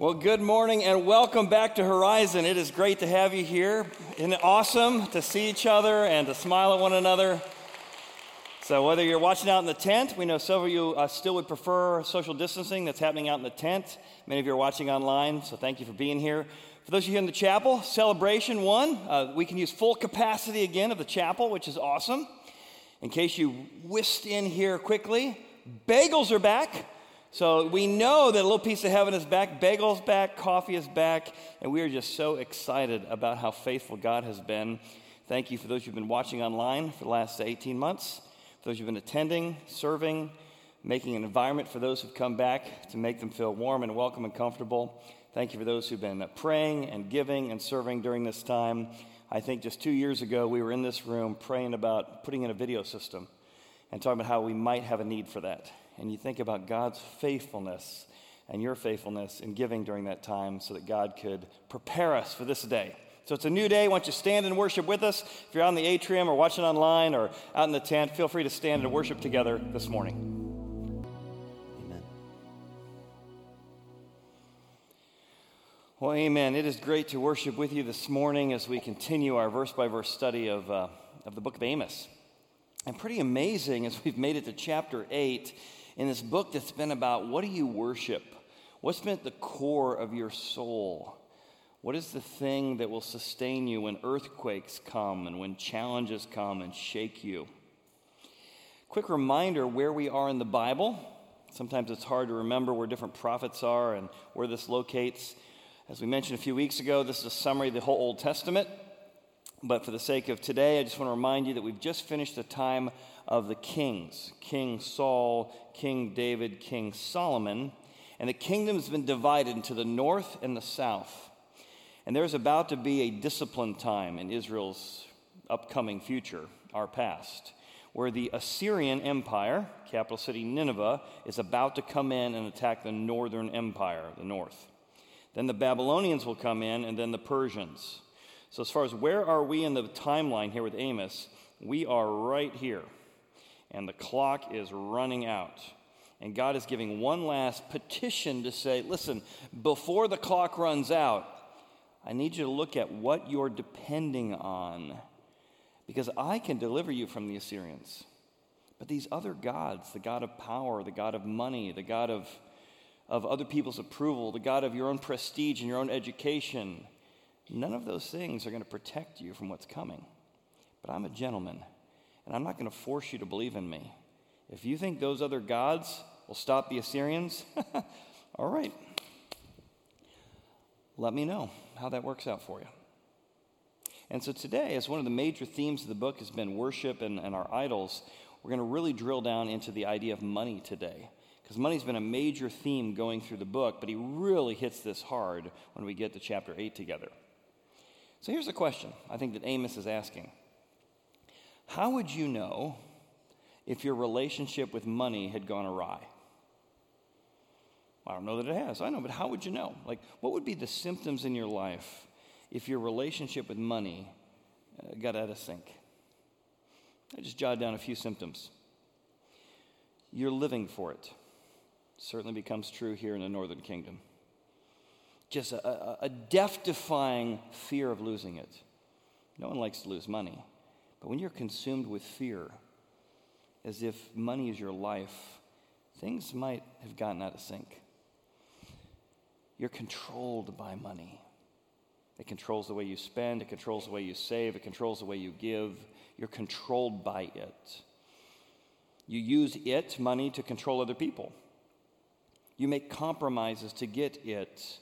Well, good morning and welcome back to Horizon. It is great to have you here. Isn't it awesome to see each other and to smile at one another? So, whether you're watching out in the tent, we know some of you uh, still would prefer social distancing that's happening out in the tent. Many of you are watching online, so thank you for being here. For those of you here in the chapel, celebration one, uh, we can use full capacity again of the chapel, which is awesome. In case you whisked in here quickly, bagels are back. So we know that a little piece of heaven is back, bagels back, coffee is back, and we are just so excited about how faithful God has been. Thank you for those who've been watching online for the last 18 months, for those who've been attending, serving, making an environment for those who've come back to make them feel warm and welcome and comfortable. Thank you for those who've been praying and giving and serving during this time. I think just two years ago, we were in this room praying about putting in a video system and talking about how we might have a need for that and you think about God's faithfulness and your faithfulness in giving during that time so that God could prepare us for this day. So it's a new day. Why don't you stand and worship with us? If you're out in the atrium or watching online or out in the tent, feel free to stand and worship together this morning. Amen. Well, amen. It is great to worship with you this morning as we continue our verse by verse study of, uh, of the book of Amos. And pretty amazing as we've made it to chapter 8 in this book that's been about what do you worship? What's been at the core of your soul? What is the thing that will sustain you when earthquakes come and when challenges come and shake you? Quick reminder where we are in the Bible. Sometimes it's hard to remember where different prophets are and where this locates. As we mentioned a few weeks ago, this is a summary of the whole Old Testament. But for the sake of today, I just want to remind you that we've just finished the time of the kings King Saul, King David, King Solomon. And the kingdom has been divided into the north and the south. And there's about to be a disciplined time in Israel's upcoming future, our past, where the Assyrian Empire, capital city Nineveh, is about to come in and attack the northern empire, the north. Then the Babylonians will come in, and then the Persians. So, as far as where are we in the timeline here with Amos, we are right here and the clock is running out. And God is giving one last petition to say, listen, before the clock runs out, I need you to look at what you're depending on. Because I can deliver you from the Assyrians. But these other gods, the God of power, the God of money, the God of, of other people's approval, the God of your own prestige and your own education, none of those things are going to protect you from what's coming. But I'm a gentleman and I'm not going to force you to believe in me. If you think those other gods will stop the Assyrians, all right. Let me know how that works out for you. And so today, as one of the major themes of the book has been worship and, and our idols, we're going to really drill down into the idea of money today. Because money's been a major theme going through the book, but he really hits this hard when we get to chapter 8 together. So here's a question I think that Amos is asking how would you know if your relationship with money had gone awry? I don't know that it has. I know, but how would you know? Like, what would be the symptoms in your life if your relationship with money uh, got out of sync? I just jotted down a few symptoms. You're living for it. Certainly becomes true here in the Northern Kingdom. Just a, a, a death defying fear of losing it. No one likes to lose money. But when you're consumed with fear, as if money is your life, things might have gotten out of sync. You're controlled by money. It controls the way you spend, it controls the way you save, it controls the way you give. You're controlled by it. You use it, money, to control other people. You make compromises to get it.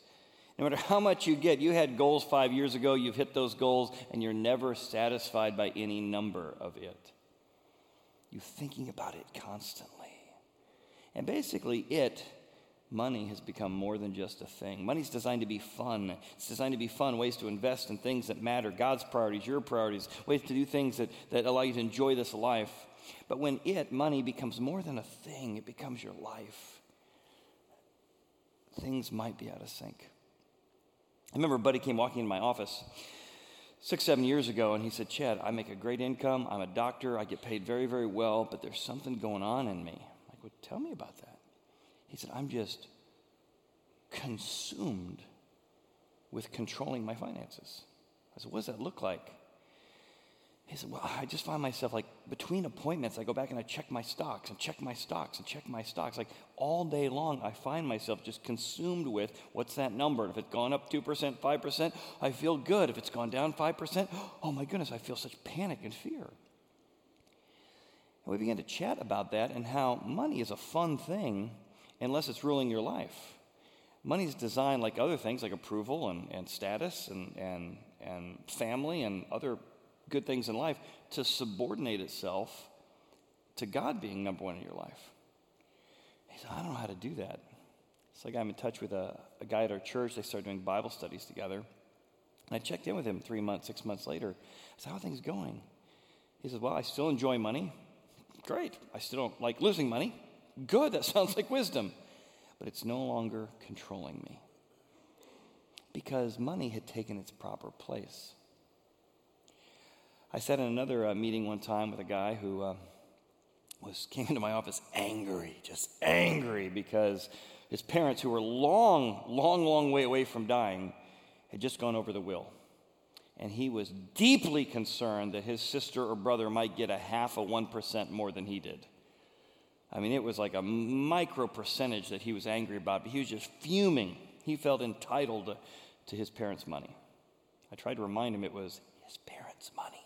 No matter how much you get, you had goals five years ago, you've hit those goals, and you're never satisfied by any number of it. You're thinking about it constantly. And basically, it, money, has become more than just a thing. Money's designed to be fun. It's designed to be fun, ways to invest in things that matter God's priorities, your priorities, ways to do things that, that allow you to enjoy this life. But when it, money, becomes more than a thing, it becomes your life, things might be out of sync. I remember a buddy came walking into my office six, seven years ago, and he said, Chad, I make a great income. I'm a doctor. I get paid very, very well, but there's something going on in me. I'm like, well, tell me about that. He said, I'm just consumed with controlling my finances. I said, What does that look like? He said, Well, I just find myself like between appointments, I go back and I check my stocks and check my stocks and check my stocks. Like all day long, I find myself just consumed with what's that number? If it's gone up 2%, 5%, I feel good. If it's gone down 5%, oh my goodness, I feel such panic and fear. And we began to chat about that and how money is a fun thing unless it's ruling your life. Money is designed like other things, like approval and, and status and, and, and family and other good things in life to subordinate itself to God being number one in your life. He said, I don't know how to do that. It's like I'm in touch with a, a guy at our church. They started doing Bible studies together. And I checked in with him three months, six months later. I said, How are things going? He said, Well, I still enjoy money. Great. I still don't like losing money. Good. That sounds like wisdom. But it's no longer controlling me because money had taken its proper place. I sat in another uh, meeting one time with a guy who uh, was came into my office angry, just angry because his parents, who were long, long, long way away from dying, had just gone over the will. And he was deeply concerned that his sister or brother might get a half of 1% more than he did. I mean, it was like a micro percentage that he was angry about, but he was just fuming. He felt entitled to, to his parents' money. I tried to remind him it was his parents' money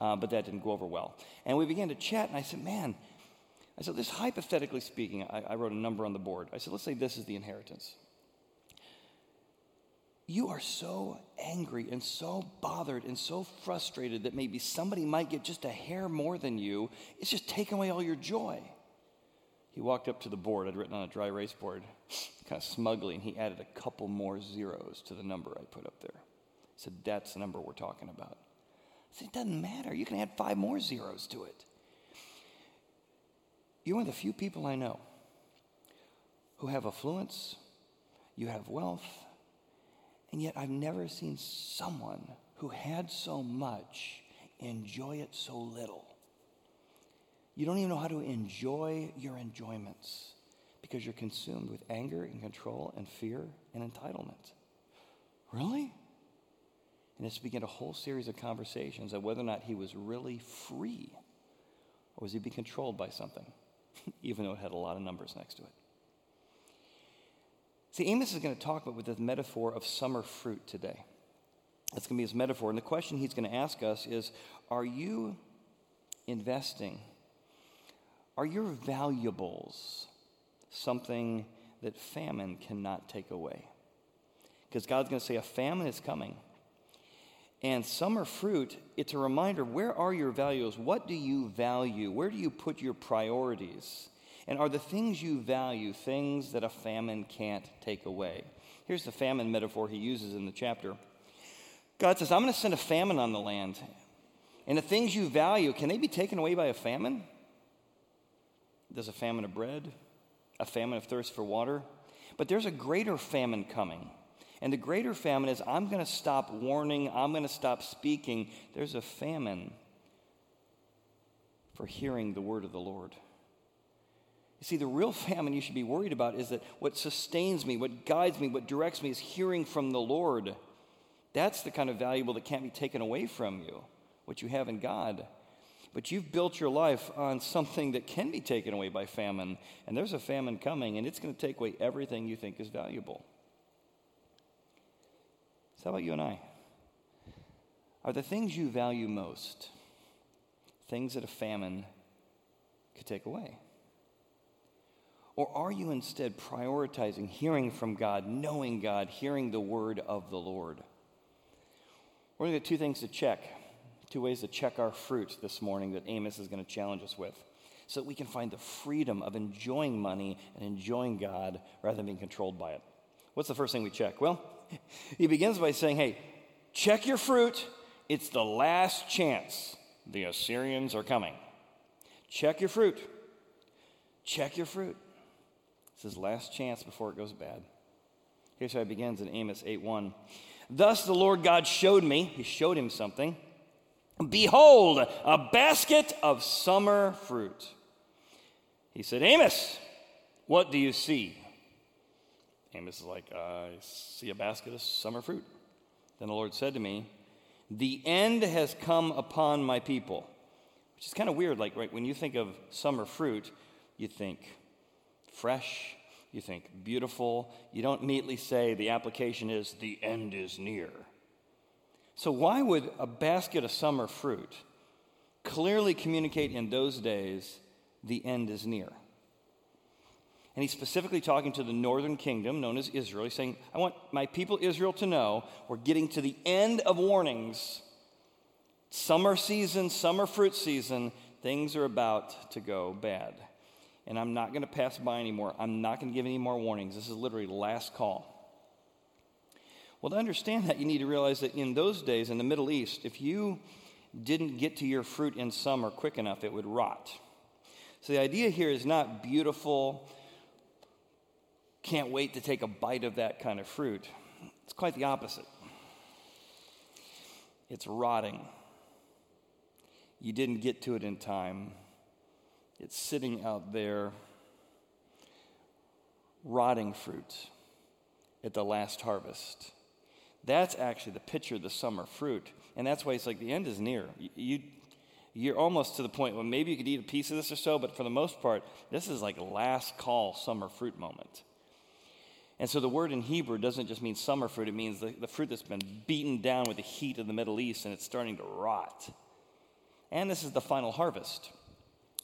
uh, but that didn't go over well. And we began to chat, and I said, Man, I said, this hypothetically speaking, I, I wrote a number on the board. I said, Let's say this is the inheritance. You are so angry and so bothered and so frustrated that maybe somebody might get just a hair more than you. It's just taking away all your joy. He walked up to the board I'd written on a dry erase board, kind of smugly, and he added a couple more zeros to the number I put up there. He said, That's the number we're talking about. It doesn't matter. You can add five more zeros to it. You're one of the few people I know who have affluence, you have wealth, and yet I've never seen someone who had so much enjoy it so little. You don't even know how to enjoy your enjoyments because you're consumed with anger and control and fear and entitlement. Really? And it's began a whole series of conversations of whether or not he was really free or was he being controlled by something, even though it had a lot of numbers next to it. See, Amos is going to talk about with this metaphor of summer fruit today. That's going to be his metaphor. And the question he's going to ask us is Are you investing? Are your valuables something that famine cannot take away? Because God's going to say a famine is coming. And summer fruit, it's a reminder where are your values? What do you value? Where do you put your priorities? And are the things you value things that a famine can't take away? Here's the famine metaphor he uses in the chapter God says, I'm going to send a famine on the land. And the things you value, can they be taken away by a famine? There's a famine of bread, a famine of thirst for water. But there's a greater famine coming. And the greater famine is I'm going to stop warning, I'm going to stop speaking. There's a famine for hearing the word of the Lord. You see, the real famine you should be worried about is that what sustains me, what guides me, what directs me is hearing from the Lord. That's the kind of valuable that can't be taken away from you, what you have in God. But you've built your life on something that can be taken away by famine, and there's a famine coming, and it's going to take away everything you think is valuable. So, how about you and I? Are the things you value most things that a famine could take away? Or are you instead prioritizing hearing from God, knowing God, hearing the word of the Lord? We're going to get two things to check, two ways to check our fruit this morning that Amos is going to challenge us with, so that we can find the freedom of enjoying money and enjoying God rather than being controlled by it. What's the first thing we check? Well, he begins by saying, Hey, check your fruit. It's the last chance. The Assyrians are coming. Check your fruit. Check your fruit. It's his last chance before it goes bad. Here's how it begins in Amos 8 1. Thus the Lord God showed me, he showed him something. Behold, a basket of summer fruit. He said, Amos, what do you see? Amos is like, I see a basket of summer fruit. Then the Lord said to me, The end has come upon my people. Which is kind of weird. Like, right, when you think of summer fruit, you think fresh, you think beautiful. You don't immediately say the application is the end is near. So, why would a basket of summer fruit clearly communicate in those days the end is near? And he's specifically talking to the northern kingdom, known as Israel. He's saying, I want my people Israel to know we're getting to the end of warnings. Summer season, summer fruit season, things are about to go bad. And I'm not going to pass by anymore. I'm not going to give any more warnings. This is literally last call. Well, to understand that, you need to realize that in those days in the Middle East, if you didn't get to your fruit in summer quick enough, it would rot. So the idea here is not beautiful can't wait to take a bite of that kind of fruit. It's quite the opposite. It's rotting. You didn't get to it in time. It's sitting out there, rotting fruit at the last harvest. That's actually the picture of the summer fruit. And that's why it's like the end is near. You, you're almost to the point where maybe you could eat a piece of this or so, but for the most part, this is like last call summer fruit moment. And so the word in Hebrew doesn't just mean summer fruit, it means the, the fruit that's been beaten down with the heat of the Middle East and it's starting to rot. And this is the final harvest.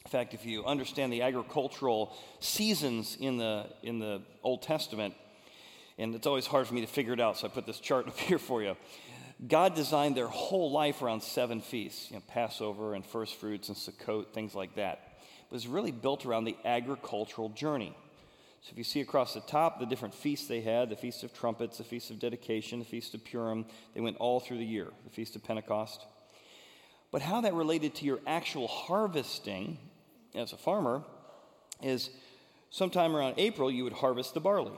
In fact, if you understand the agricultural seasons in the, in the Old Testament, and it's always hard for me to figure it out, so I put this chart up here for you. God designed their whole life around seven feasts, you know, Passover and first fruits and Sukkot, things like that. It was really built around the agricultural journey. So if you see across the top the different feasts they had the Feast of Trumpets, the Feast of Dedication, the Feast of Purim, they went all through the year, the Feast of Pentecost. But how that related to your actual harvesting as a farmer is sometime around April you would harvest the barley.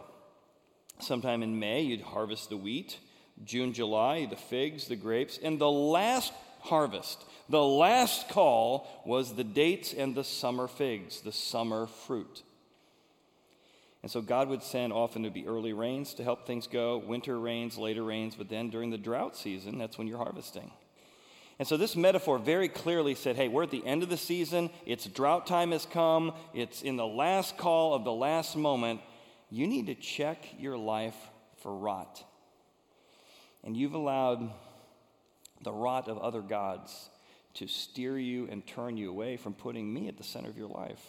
Sometime in May you'd harvest the wheat. June, July, the figs, the grapes. And the last harvest, the last call was the dates and the summer figs, the summer fruit. And so God would send often to be early rains to help things go, winter rains, later rains, but then during the drought season, that's when you're harvesting. And so this metaphor very clearly said, hey, we're at the end of the season, it's drought time has come, it's in the last call of the last moment. You need to check your life for rot. And you've allowed the rot of other gods to steer you and turn you away from putting me at the center of your life.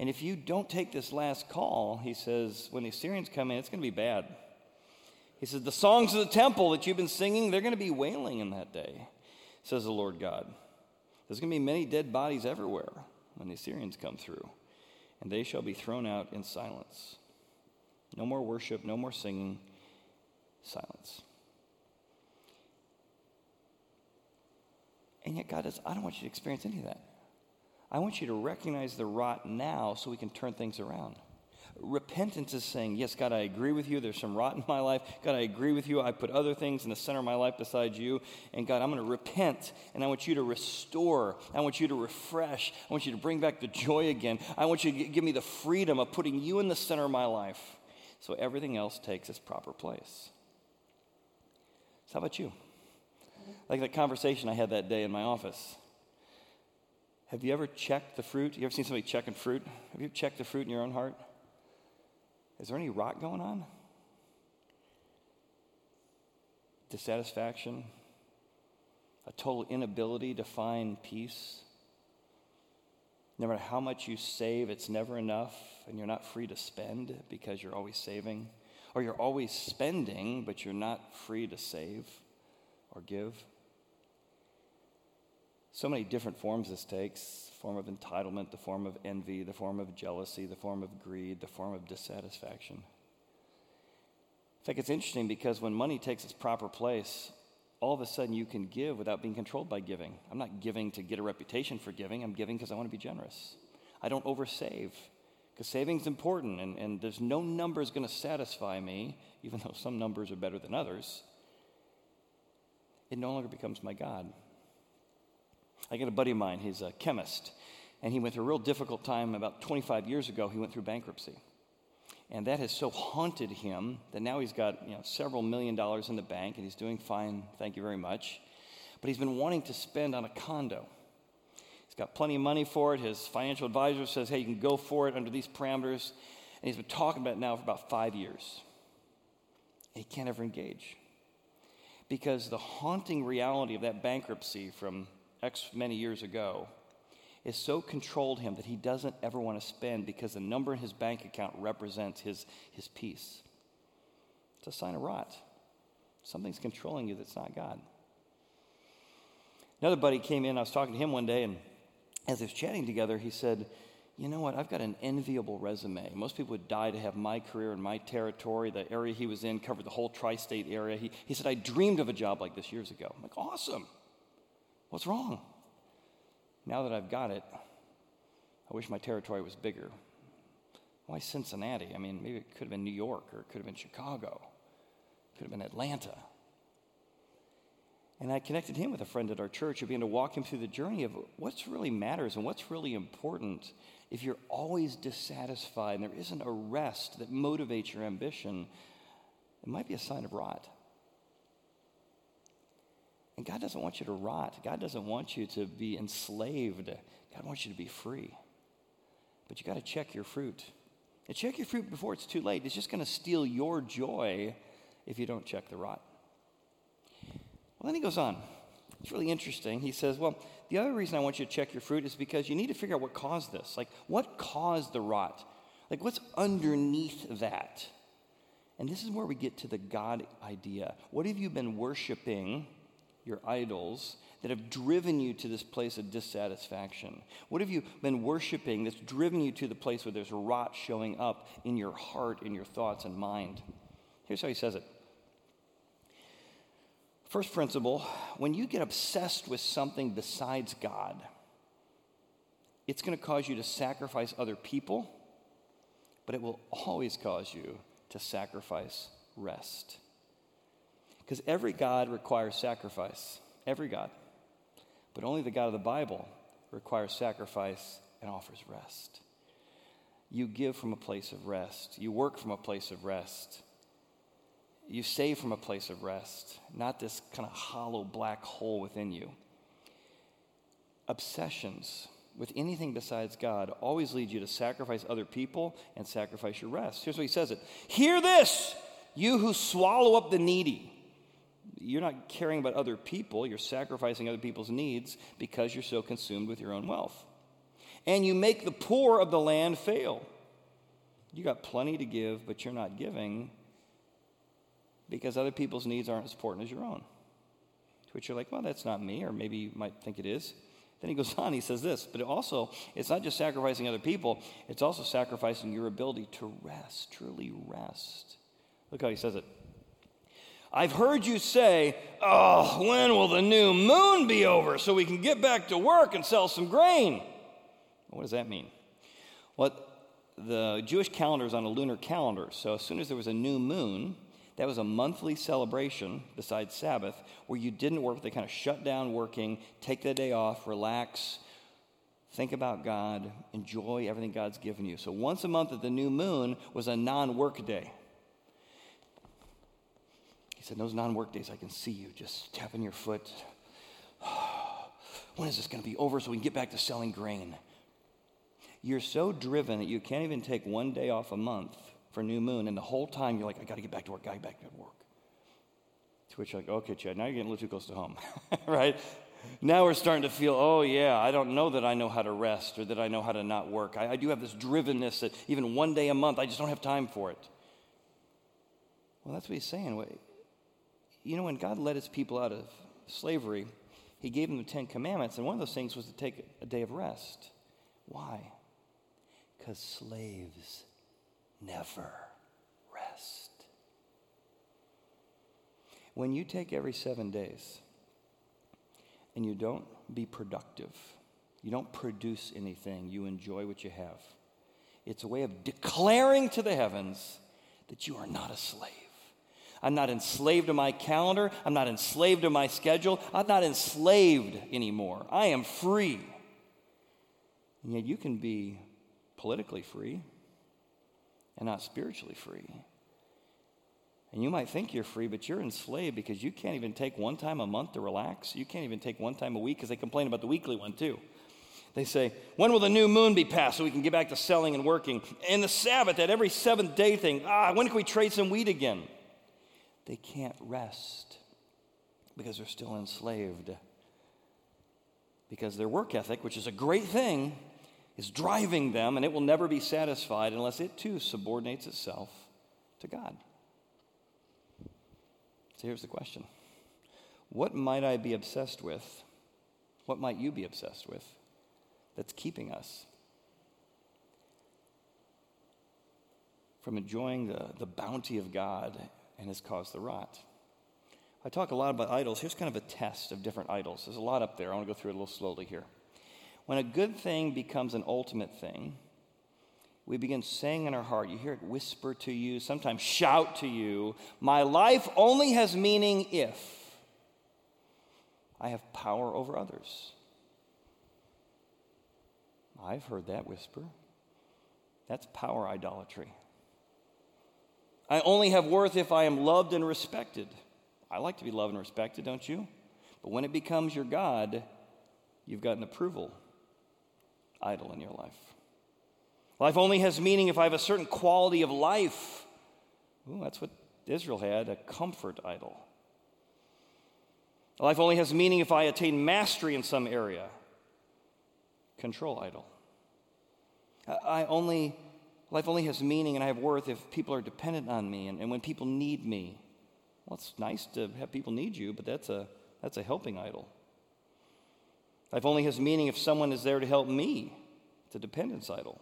And if you don't take this last call, he says, when the Assyrians come in, it's going to be bad. He says, the songs of the temple that you've been singing, they're going to be wailing in that day, says the Lord God. There's going to be many dead bodies everywhere when the Assyrians come through, and they shall be thrown out in silence. No more worship, no more singing, silence. And yet, God says, I don't want you to experience any of that. I want you to recognize the rot now so we can turn things around. Repentance is saying, Yes, God, I agree with you. There's some rot in my life. God, I agree with you. I put other things in the center of my life besides you. And God, I'm going to repent and I want you to restore. I want you to refresh. I want you to bring back the joy again. I want you to give me the freedom of putting you in the center of my life so everything else takes its proper place. So, how about you? Like that conversation I had that day in my office. Have you ever checked the fruit? You ever seen somebody checking fruit? Have you checked the fruit in your own heart? Is there any rot going on? Dissatisfaction? A total inability to find peace? No matter how much you save, it's never enough, and you're not free to spend because you're always saving. Or you're always spending, but you're not free to save or give. So many different forms this takes form of entitlement, the form of envy, the form of jealousy, the form of greed, the form of dissatisfaction. In fact, it's interesting because when money takes its proper place, all of a sudden you can give without being controlled by giving. I'm not giving to get a reputation for giving, I'm giving because I want to be generous. I don't oversave because saving is important, and, and there's no number is going to satisfy me, even though some numbers are better than others. It no longer becomes my God. I got a buddy of mine, he's a chemist, and he went through a real difficult time about 25 years ago. He went through bankruptcy. And that has so haunted him that now he's got you know, several million dollars in the bank and he's doing fine, thank you very much. But he's been wanting to spend on a condo. He's got plenty of money for it. His financial advisor says, hey, you can go for it under these parameters. And he's been talking about it now for about five years. And he can't ever engage. Because the haunting reality of that bankruptcy from X many years ago is so controlled him that he doesn't ever want to spend because the number in his bank account represents his, his peace. It's a sign of rot. Something's controlling you that's not God. Another buddy came in, I was talking to him one day, and as they was chatting together, he said, You know what? I've got an enviable resume. Most people would die to have my career in my territory. The area he was in covered the whole tri state area. He, he said, I dreamed of a job like this years ago. I'm like, Awesome. What's wrong? Now that I've got it, I wish my territory was bigger. Why Cincinnati? I mean, maybe it could have been New York or it could have been Chicago, it could have been Atlanta. And I connected him with a friend at our church who began to walk him through the journey of what's really matters and what's really important. If you're always dissatisfied and there isn't a rest that motivates your ambition, it might be a sign of rot. And God doesn't want you to rot. God doesn't want you to be enslaved. God wants you to be free. But you got to check your fruit. And check your fruit before it's too late. It's just going to steal your joy if you don't check the rot. Well, then he goes on. It's really interesting. He says, Well, the other reason I want you to check your fruit is because you need to figure out what caused this. Like, what caused the rot? Like, what's underneath that? And this is where we get to the God idea. What have you been worshiping? Your idols that have driven you to this place of dissatisfaction? What have you been worshiping that's driven you to the place where there's rot showing up in your heart, in your thoughts and mind? Here's how he says it. First principle when you get obsessed with something besides God, it's going to cause you to sacrifice other people, but it will always cause you to sacrifice rest. Because every God requires sacrifice. Every God. But only the God of the Bible requires sacrifice and offers rest. You give from a place of rest. You work from a place of rest. You save from a place of rest, not this kind of hollow black hole within you. Obsessions with anything besides God always lead you to sacrifice other people and sacrifice your rest. Here's what he says it Hear this, you who swallow up the needy you're not caring about other people, you're sacrificing other people's needs because you're so consumed with your own wealth. And you make the poor of the land fail. You got plenty to give, but you're not giving because other people's needs aren't as important as your own. To which you're like, well, that's not me, or maybe you might think it is. Then he goes on, he says this, but also, it's not just sacrificing other people, it's also sacrificing your ability to rest, truly rest. Look how he says it. I've heard you say, Oh, when will the new moon be over so we can get back to work and sell some grain? What does that mean? Well, the Jewish calendar is on a lunar calendar. So as soon as there was a new moon, that was a monthly celebration besides Sabbath where you didn't work. They kind of shut down working, take the day off, relax, think about God, enjoy everything God's given you. So once a month at the new moon was a non work day. He said, Those non work days, I can see you just tapping your foot. when is this going to be over so we can get back to selling grain? You're so driven that you can't even take one day off a month for new moon, and the whole time you're like, I got to get back to work, got to get back to work. To which you're like, okay, Chad, now you're getting a little too close to home, right? Now we're starting to feel, oh, yeah, I don't know that I know how to rest or that I know how to not work. I, I do have this drivenness that even one day a month, I just don't have time for it. Well, that's what he's saying you know, when God led his people out of slavery, he gave them the Ten Commandments, and one of those things was to take a day of rest. Why? Because slaves never rest. When you take every seven days and you don't be productive, you don't produce anything, you enjoy what you have, it's a way of declaring to the heavens that you are not a slave. I'm not enslaved to my calendar. I'm not enslaved to my schedule. I'm not enslaved anymore. I am free. And yet you can be politically free and not spiritually free. And you might think you're free, but you're enslaved because you can't even take one time a month to relax. You can't even take one time a week because they complain about the weekly one too. They say, When will the new moon be passed so we can get back to selling and working? And the Sabbath, that every seventh day thing, ah, when can we trade some wheat again? They can't rest because they're still enslaved. Because their work ethic, which is a great thing, is driving them, and it will never be satisfied unless it too subordinates itself to God. So here's the question What might I be obsessed with? What might you be obsessed with that's keeping us from enjoying the, the bounty of God and has caused the rot? I talk a lot about idols. Here's kind of a test of different idols. There's a lot up there. I want to go through it a little slowly here. When a good thing becomes an ultimate thing, we begin saying in our heart, you hear it whisper to you, sometimes shout to you, My life only has meaning if I have power over others. I've heard that whisper. That's power idolatry. I only have worth if I am loved and respected. I like to be loved and respected, don't you? But when it becomes your God, you've got an approval idol in your life. Life only has meaning if I have a certain quality of life. Ooh, that's what Israel had a comfort idol. Life only has meaning if I attain mastery in some area. Control idol. I only, life only has meaning and I have worth if people are dependent on me and, and when people need me. Well, it's nice to have people need you, but that's a, that's a helping idol. Life only has meaning if someone is there to help me. It's a dependence idol.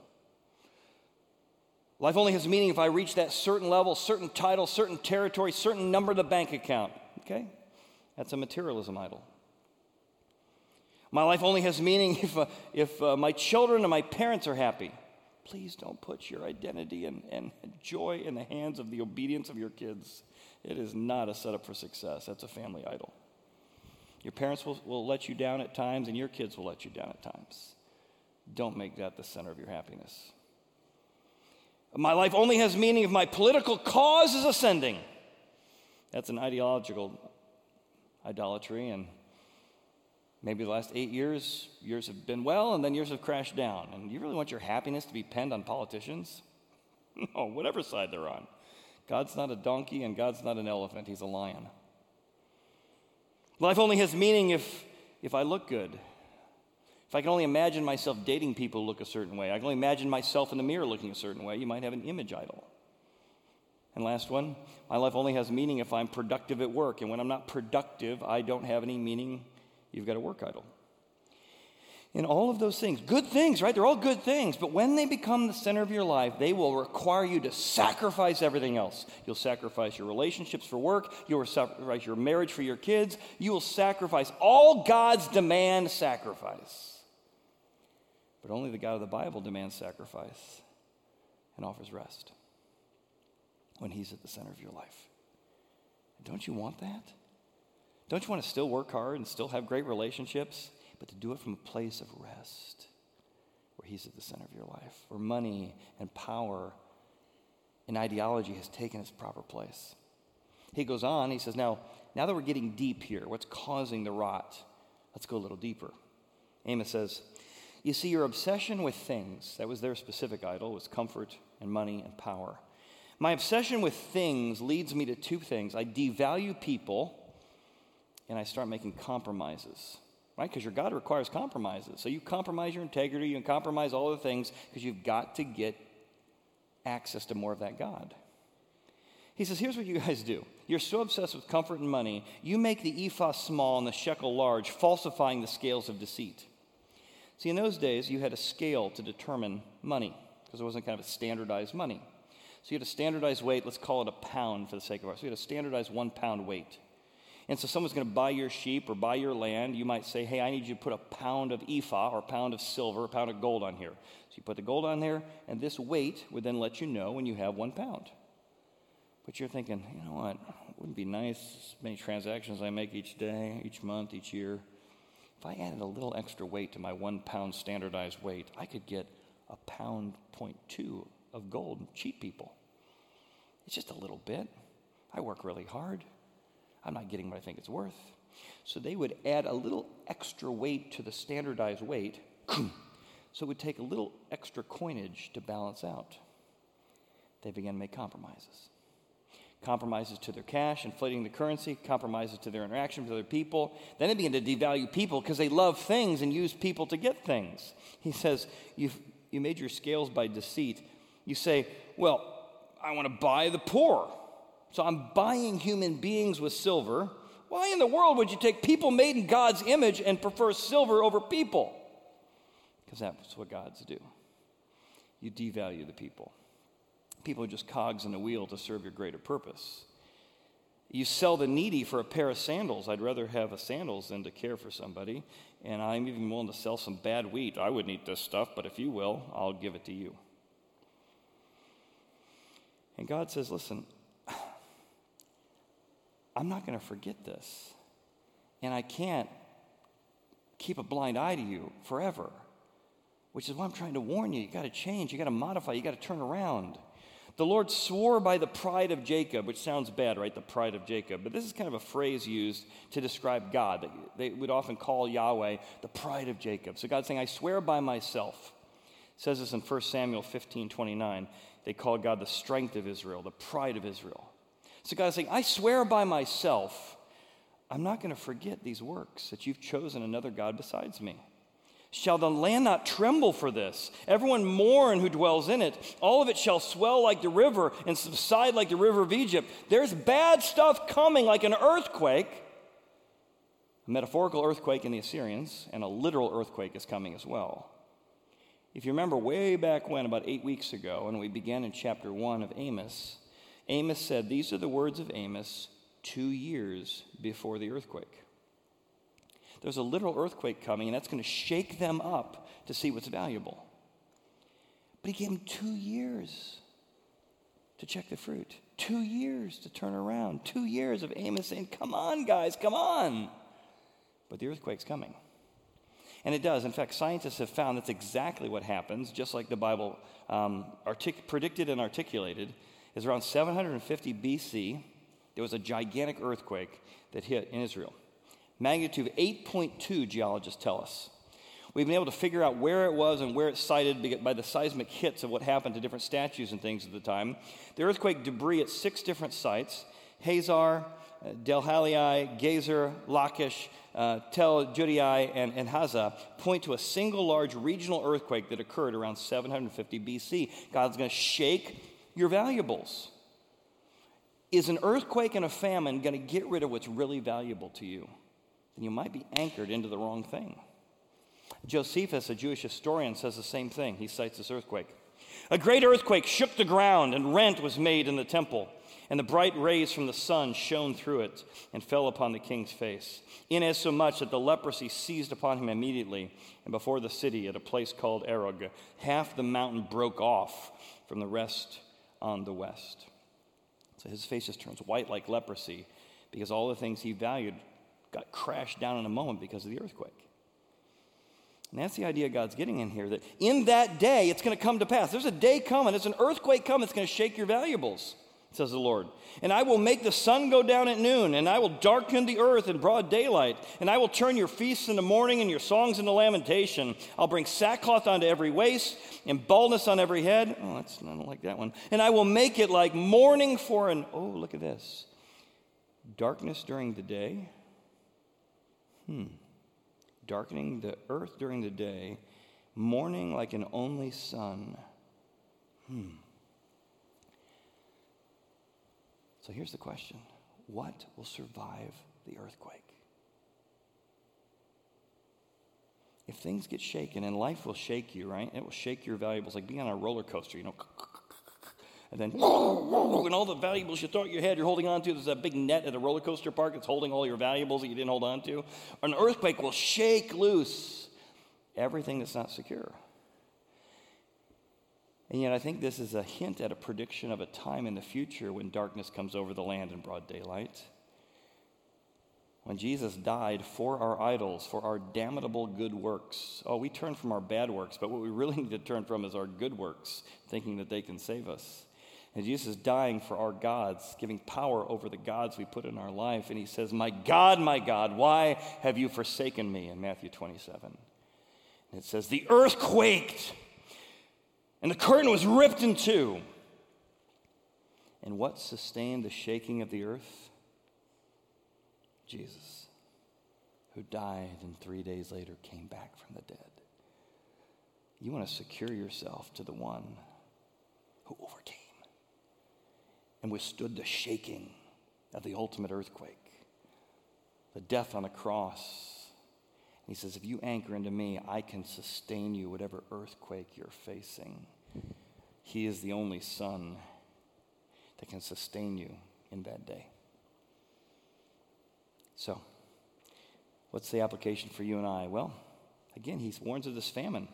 Life only has meaning if I reach that certain level, certain title, certain territory, certain number of the bank account. Okay? That's a materialism idol. My life only has meaning if, uh, if uh, my children and my parents are happy. Please don't put your identity and, and joy in the hands of the obedience of your kids. It is not a setup for success. That's a family idol. Your parents will, will let you down at times, and your kids will let you down at times. Don't make that the center of your happiness. My life only has meaning if my political cause is ascending. That's an ideological idolatry, and maybe the last eight years, years have been well, and then years have crashed down. And you really want your happiness to be pinned on politicians? No, whatever side they're on. God's not a donkey, and God's not an elephant, He's a lion. Life only has meaning if, if I look good, if I can only imagine myself dating people look a certain way, I can only imagine myself in the mirror looking a certain way, you might have an image idol. And last one, my life only has meaning if I'm productive at work. And when I'm not productive, I don't have any meaning. You've got a work idol. In all of those things, good things, right? They're all good things, but when they become the center of your life, they will require you to sacrifice everything else. You'll sacrifice your relationships for work, you'll sacrifice your marriage for your kids, you will sacrifice all God's demand sacrifice. But only the God of the Bible demands sacrifice and offers rest when He's at the center of your life. Don't you want that? Don't you want to still work hard and still have great relationships, but to do it from a place of rest where He's at the center of your life, where money and power and ideology has taken its proper place? He goes on, he says, Now, now that we're getting deep here, what's causing the rot? Let's go a little deeper. Amos says, you see, your obsession with things, that was their specific idol, was comfort and money and power. My obsession with things leads me to two things. I devalue people and I start making compromises, right? Because your God requires compromises. So you compromise your integrity, you compromise all the things because you've got to get access to more of that God. He says, Here's what you guys do. You're so obsessed with comfort and money, you make the ephah small and the shekel large, falsifying the scales of deceit. See, in those days, you had a scale to determine money because it wasn't kind of a standardized money. So you had a standardized weight, let's call it a pound for the sake of ours. So you had a standardized one pound weight. And so someone's going to buy your sheep or buy your land. You might say, hey, I need you to put a pound of ephah or a pound of silver, a pound of gold on here. So you put the gold on there, and this weight would then let you know when you have one pound. But you're thinking, you know what? Wouldn't be nice as many transactions I make each day, each month, each year. If I added a little extra weight to my one pound standardized weight, I could get a pound point two of gold and cheat people. It's just a little bit. I work really hard. I'm not getting what I think it's worth. So they would add a little extra weight to the standardized weight. so it would take a little extra coinage to balance out. They began to make compromises. Compromises to their cash, inflating the currency, compromises to their interaction with other people. Then they begin to devalue people because they love things and use people to get things. He says, You've, You made your scales by deceit. You say, Well, I want to buy the poor. So I'm buying human beings with silver. Why in the world would you take people made in God's image and prefer silver over people? Because that's what gods do. You devalue the people. People are just cogs in a wheel to serve your greater purpose. You sell the needy for a pair of sandals. I'd rather have a sandals than to care for somebody. And I'm even willing to sell some bad wheat. I wouldn't eat this stuff, but if you will, I'll give it to you. And God says, Listen, I'm not going to forget this. And I can't keep a blind eye to you forever, which is why I'm trying to warn you. You got to change, you got to modify, you got to turn around. The Lord swore by the pride of Jacob, which sounds bad, right? The pride of Jacob. But this is kind of a phrase used to describe God. They would often call Yahweh the pride of Jacob. So God's saying, I swear by myself. It says this in 1 Samuel 15 29. They call God the strength of Israel, the pride of Israel. So God's saying, I swear by myself, I'm not going to forget these works that you've chosen another God besides me. Shall the land not tremble for this? Everyone mourn who dwells in it. All of it shall swell like the river and subside like the river of Egypt. There's bad stuff coming like an earthquake. A metaphorical earthquake in the Assyrians, and a literal earthquake is coming as well. If you remember way back when, about eight weeks ago, when we began in chapter one of Amos, Amos said, These are the words of Amos two years before the earthquake. There's a literal earthquake coming, and that's going to shake them up to see what's valuable. But he gave them two years to check the fruit, two years to turn around, two years of Amos saying, Come on, guys, come on. But the earthquake's coming. And it does. In fact, scientists have found that's exactly what happens, just like the Bible um, artic- predicted and articulated. Is around 750 BC, there was a gigantic earthquake that hit in Israel. Magnitude 8.2, geologists tell us. We've been able to figure out where it was and where it's sited by the seismic hits of what happened to different statues and things at the time. The earthquake debris at six different sites Hazor, uh, Deir Alla, Gezer, Lachish, uh, Tel Judai, and, and Hazzah point to a single large regional earthquake that occurred around 750 BC. God's going to shake your valuables. Is an earthquake and a famine going to get rid of what's really valuable to you? Then you might be anchored into the wrong thing. Josephus, a Jewish historian, says the same thing. He cites this earthquake. A great earthquake shook the ground, and rent was made in the temple and the bright rays from the sun shone through it and fell upon the king's face, inasmuch that the leprosy seized upon him immediately. And before the city, at a place called Arog, half the mountain broke off from the rest on the west. So his face just turns white like leprosy because all the things he valued got crashed down in a moment because of the earthquake. And that's the idea God's getting in here that in that day it's going to come to pass. There's a day coming, there's an earthquake coming, it's going to shake your valuables says the Lord. And I will make the sun go down at noon, and I will darken the earth in broad daylight, and I will turn your feasts into mourning and your songs into lamentation. I'll bring sackcloth onto every waist and baldness on every head. Oh, that's, I don't like that one. And I will make it like mourning for an, oh, look at this. Darkness during the day. Hmm. Darkening the earth during the day, mourning like an only son. Hmm. So here's the question What will survive the earthquake? If things get shaken, and life will shake you, right? It will shake your valuables, like being on a roller coaster, you know. And then, and all the valuables you thought you had, you're holding on to. There's that big net at a roller coaster park that's holding all your valuables that you didn't hold on to. An earthquake will shake loose everything that's not secure. And yet, I think this is a hint at a prediction of a time in the future when darkness comes over the land in broad daylight. when Jesus died for our idols, for our damnable good works. Oh, we turn from our bad works, but what we really need to turn from is our good works, thinking that they can save us. And Jesus is dying for our gods, giving power over the gods we put in our life. And he says, My God, my God, why have you forsaken me? In Matthew 27. And it says, The earth quaked, and the curtain was ripped in two. And what sustained the shaking of the earth? Jesus, who died and three days later came back from the dead. You want to secure yourself to the one who overcame and withstood the shaking of the ultimate earthquake, the death on the cross. He says, If you anchor into me, I can sustain you, whatever earthquake you're facing. He is the only Son that can sustain you in that day. So, what's the application for you and I? Well, again, he warns of this famine.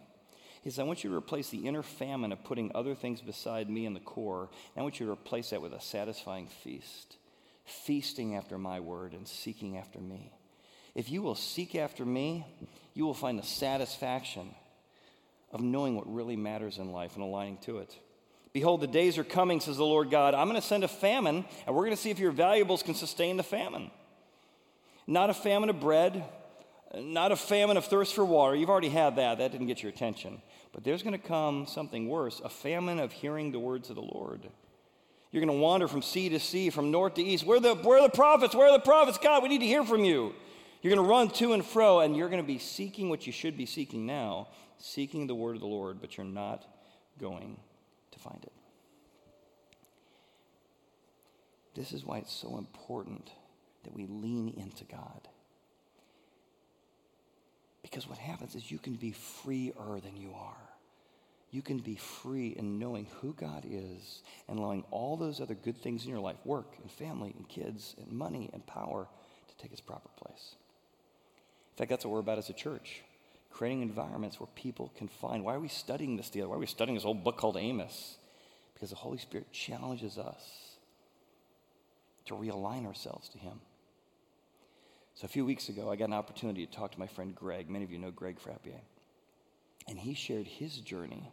He says, I want you to replace the inner famine of putting other things beside me in the core. And I want you to replace that with a satisfying feast, feasting after my word and seeking after me. If you will seek after me, you will find the satisfaction of knowing what really matters in life and aligning to it. Behold, the days are coming, says the Lord God. I'm going to send a famine, and we're going to see if your valuables can sustain the famine. Not a famine of bread, not a famine of thirst for water. You've already had that. That didn't get your attention. But there's going to come something worse a famine of hearing the words of the Lord. You're going to wander from sea to sea, from north to east. Where are the, where are the prophets? Where are the prophets? God, we need to hear from you. You're going to run to and fro, and you're going to be seeking what you should be seeking now, seeking the word of the Lord, but you're not going to find it. This is why it's so important that we lean into God. Because what happens is you can be freer than you are. You can be free in knowing who God is and allowing all those other good things in your life work and family and kids and money and power to take its proper place. In fact, that's what we're about as a church creating environments where people can find. Why are we studying this deal? Why are we studying this old book called Amos? Because the Holy Spirit challenges us to realign ourselves to Him. So a few weeks ago, I got an opportunity to talk to my friend Greg. Many of you know Greg Frappier. And he shared his journey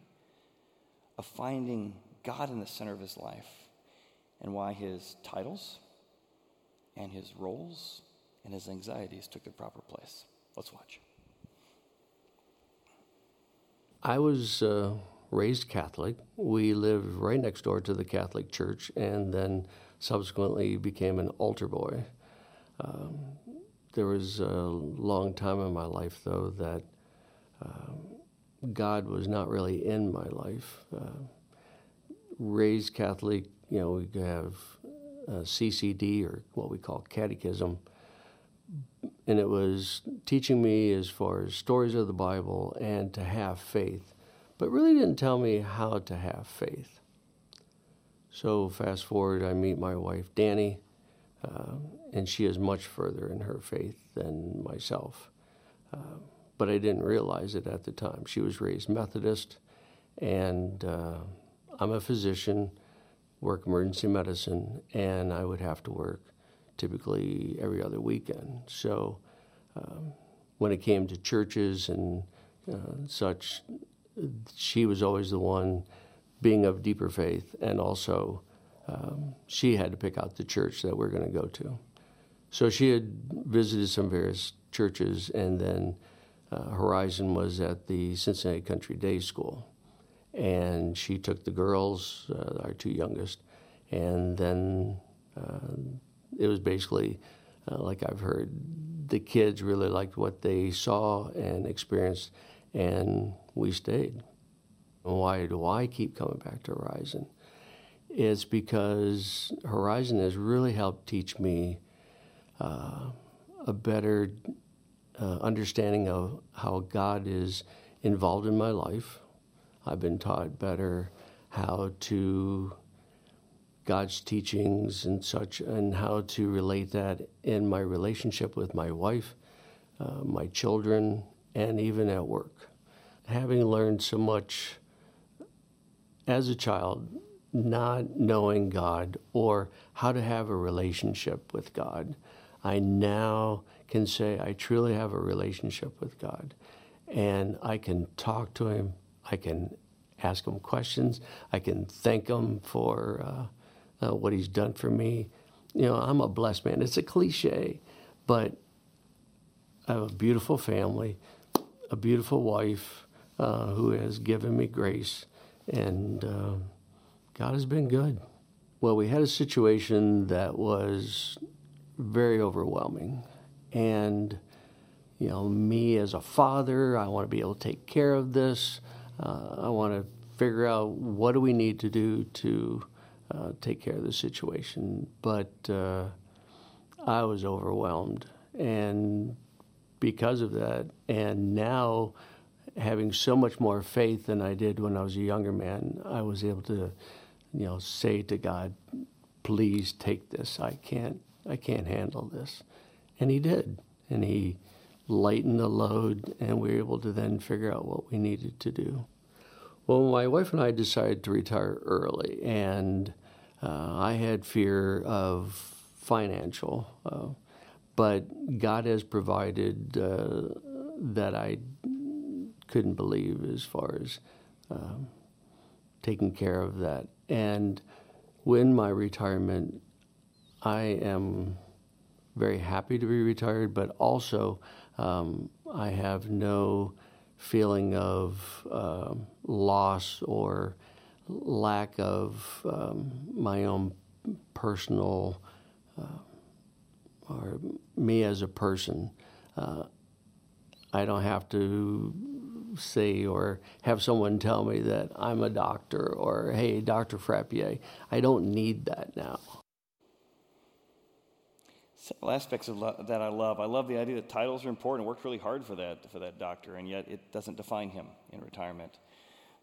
of finding God in the center of his life and why his titles and his roles and his anxieties took their proper place. Let's watch. I was uh, raised Catholic. We lived right next door to the Catholic Church and then subsequently became an altar boy. Um, there was a long time in my life, though, that uh, God was not really in my life. Uh, raised Catholic, you know, we have uh, CCD or what we call catechism, and it was teaching me as far as stories of the Bible and to have faith, but really didn't tell me how to have faith. So fast forward, I meet my wife, Danny. Uh, and she is much further in her faith than myself. Uh, but I didn't realize it at the time. She was raised Methodist, and uh, I'm a physician, work emergency medicine, and I would have to work typically every other weekend. So um, when it came to churches and uh, such, she was always the one being of deeper faith and also um, she had to pick out the church that we're going to go to. So she had visited some various churches, and then uh, Horizon was at the Cincinnati Country Day School. And she took the girls, uh, our two youngest, and then uh, it was basically uh, like I've heard the kids really liked what they saw and experienced, and we stayed. Why do I keep coming back to Horizon? It's because Horizon has really helped teach me uh, a better uh, understanding of how God is involved in my life. I've been taught better how to God's teachings and such, and how to relate that in my relationship with my wife, uh, my children, and even at work. Having learned so much as a child not knowing God or how to have a relationship with God, I now can say I truly have a relationship with God. And I can talk to Him, I can ask Him questions, I can thank Him for uh, uh, what He's done for me. You know, I'm a blessed man. It's a cliche, but I have a beautiful family, a beautiful wife uh, who has given me grace, and uh, God has been good. Well, we had a situation that was very overwhelming. And, you know, me as a father, I want to be able to take care of this. Uh, I want to figure out what do we need to do to uh, take care of the situation. But uh, I was overwhelmed. And because of that, and now having so much more faith than I did when I was a younger man, I was able to, you know, say to God, please take this. I can't I can't handle this. And he did. And he lightened the load, and we were able to then figure out what we needed to do. Well, my wife and I decided to retire early, and uh, I had fear of financial, uh, but God has provided uh, that I couldn't believe as far as um, taking care of that. And when my retirement I am very happy to be retired, but also um, I have no feeling of uh, loss or lack of um, my own personal uh, or me as a person. Uh, I don't have to say or have someone tell me that I'm a doctor or, hey, Dr. Frappier. I don't need that now several aspects of lo- that I love. I love the idea that titles are important. Worked really hard for that for that doctor, and yet it doesn't define him in retirement.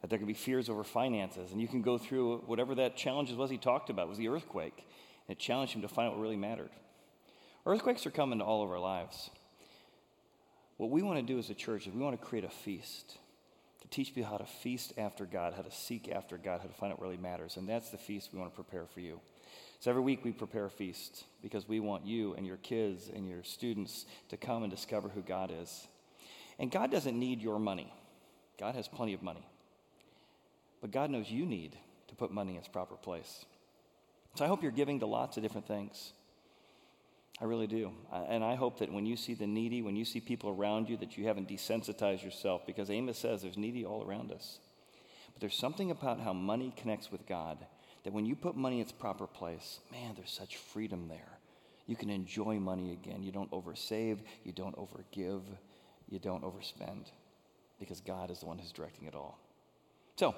That there can be fears over finances, and you can go through whatever that challenge was he talked about was the earthquake, and it challenged him to find out what really mattered. Earthquakes are coming to all of our lives. What we want to do as a church is we want to create a feast to teach people how to feast after God, how to seek after God, how to find out what really matters, and that's the feast we want to prepare for you. So every week we prepare a feast because we want you and your kids and your students to come and discover who God is. And God doesn't need your money, God has plenty of money. But God knows you need to put money in its proper place. So I hope you're giving to lots of different things. I really do. And I hope that when you see the needy, when you see people around you, that you haven't desensitized yourself because Amos says there's needy all around us. But there's something about how money connects with God that when you put money in its proper place, man, there's such freedom there. You can enjoy money again. You don't oversave, you don't overgive, you don't overspend because God is the one who's directing it all. So,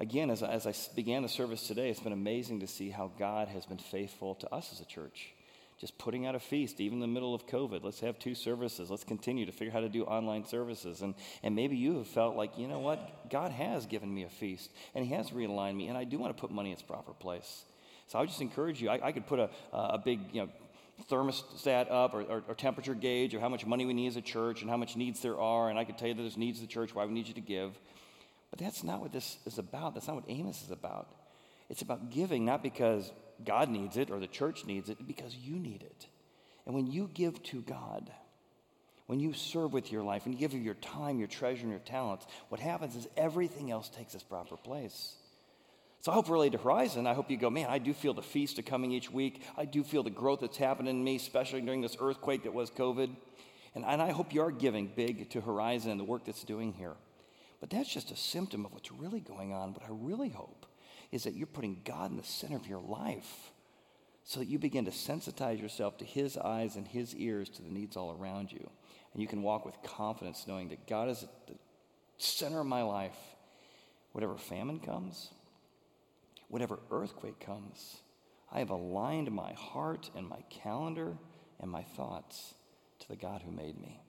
again, as I, as I began the service today, it's been amazing to see how God has been faithful to us as a church just putting out a feast, even in the middle of COVID. Let's have two services. Let's continue to figure out how to do online services. And, and maybe you have felt like, you know what? God has given me a feast, and He has realigned me, and I do want to put money in its proper place. So I would just encourage you. I, I could put a, a big, you know, thermostat up or, or, or, temperature gauge of how much money we need as a church and how much needs there are. And I could tell you that there's needs of the church, why we need you to give. But that's not what this is about. That's not what Amos is about. It's about giving, not because God needs it or the church needs it, because you need it. And when you give to God, when you serve with your life, when you give of your time, your treasure, and your talents, what happens is everything else takes its proper place. So I hope related to Horizon, I hope you go, man, I do feel the feast of coming each week. I do feel the growth that's happening in me, especially during this earthquake that was COVID. And, and I hope you are giving big to Horizon and the work that's doing here. But that's just a symptom of what's really going on. What I really hope is that you're putting God in the center of your life so that you begin to sensitize yourself to His eyes and His ears to the needs all around you. And you can walk with confidence knowing that God is at the center of my life. Whatever famine comes, whatever earthquake comes, I have aligned my heart and my calendar and my thoughts to the God who made me.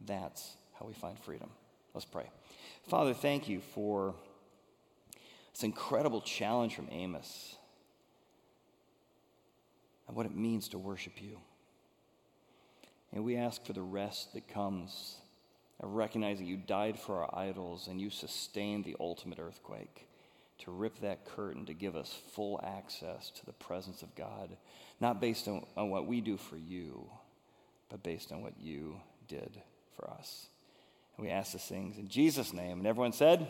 That's how we find freedom. Let's pray. Father, thank you for this incredible challenge from Amos and what it means to worship you. And we ask for the rest that comes of recognizing you died for our idols and you sustained the ultimate earthquake to rip that curtain to give us full access to the presence of God, not based on, on what we do for you, but based on what you did for us. And we ask these things in Jesus' name. And everyone said,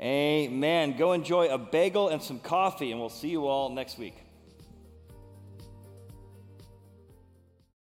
Amen. Go enjoy a bagel and some coffee, and we'll see you all next week.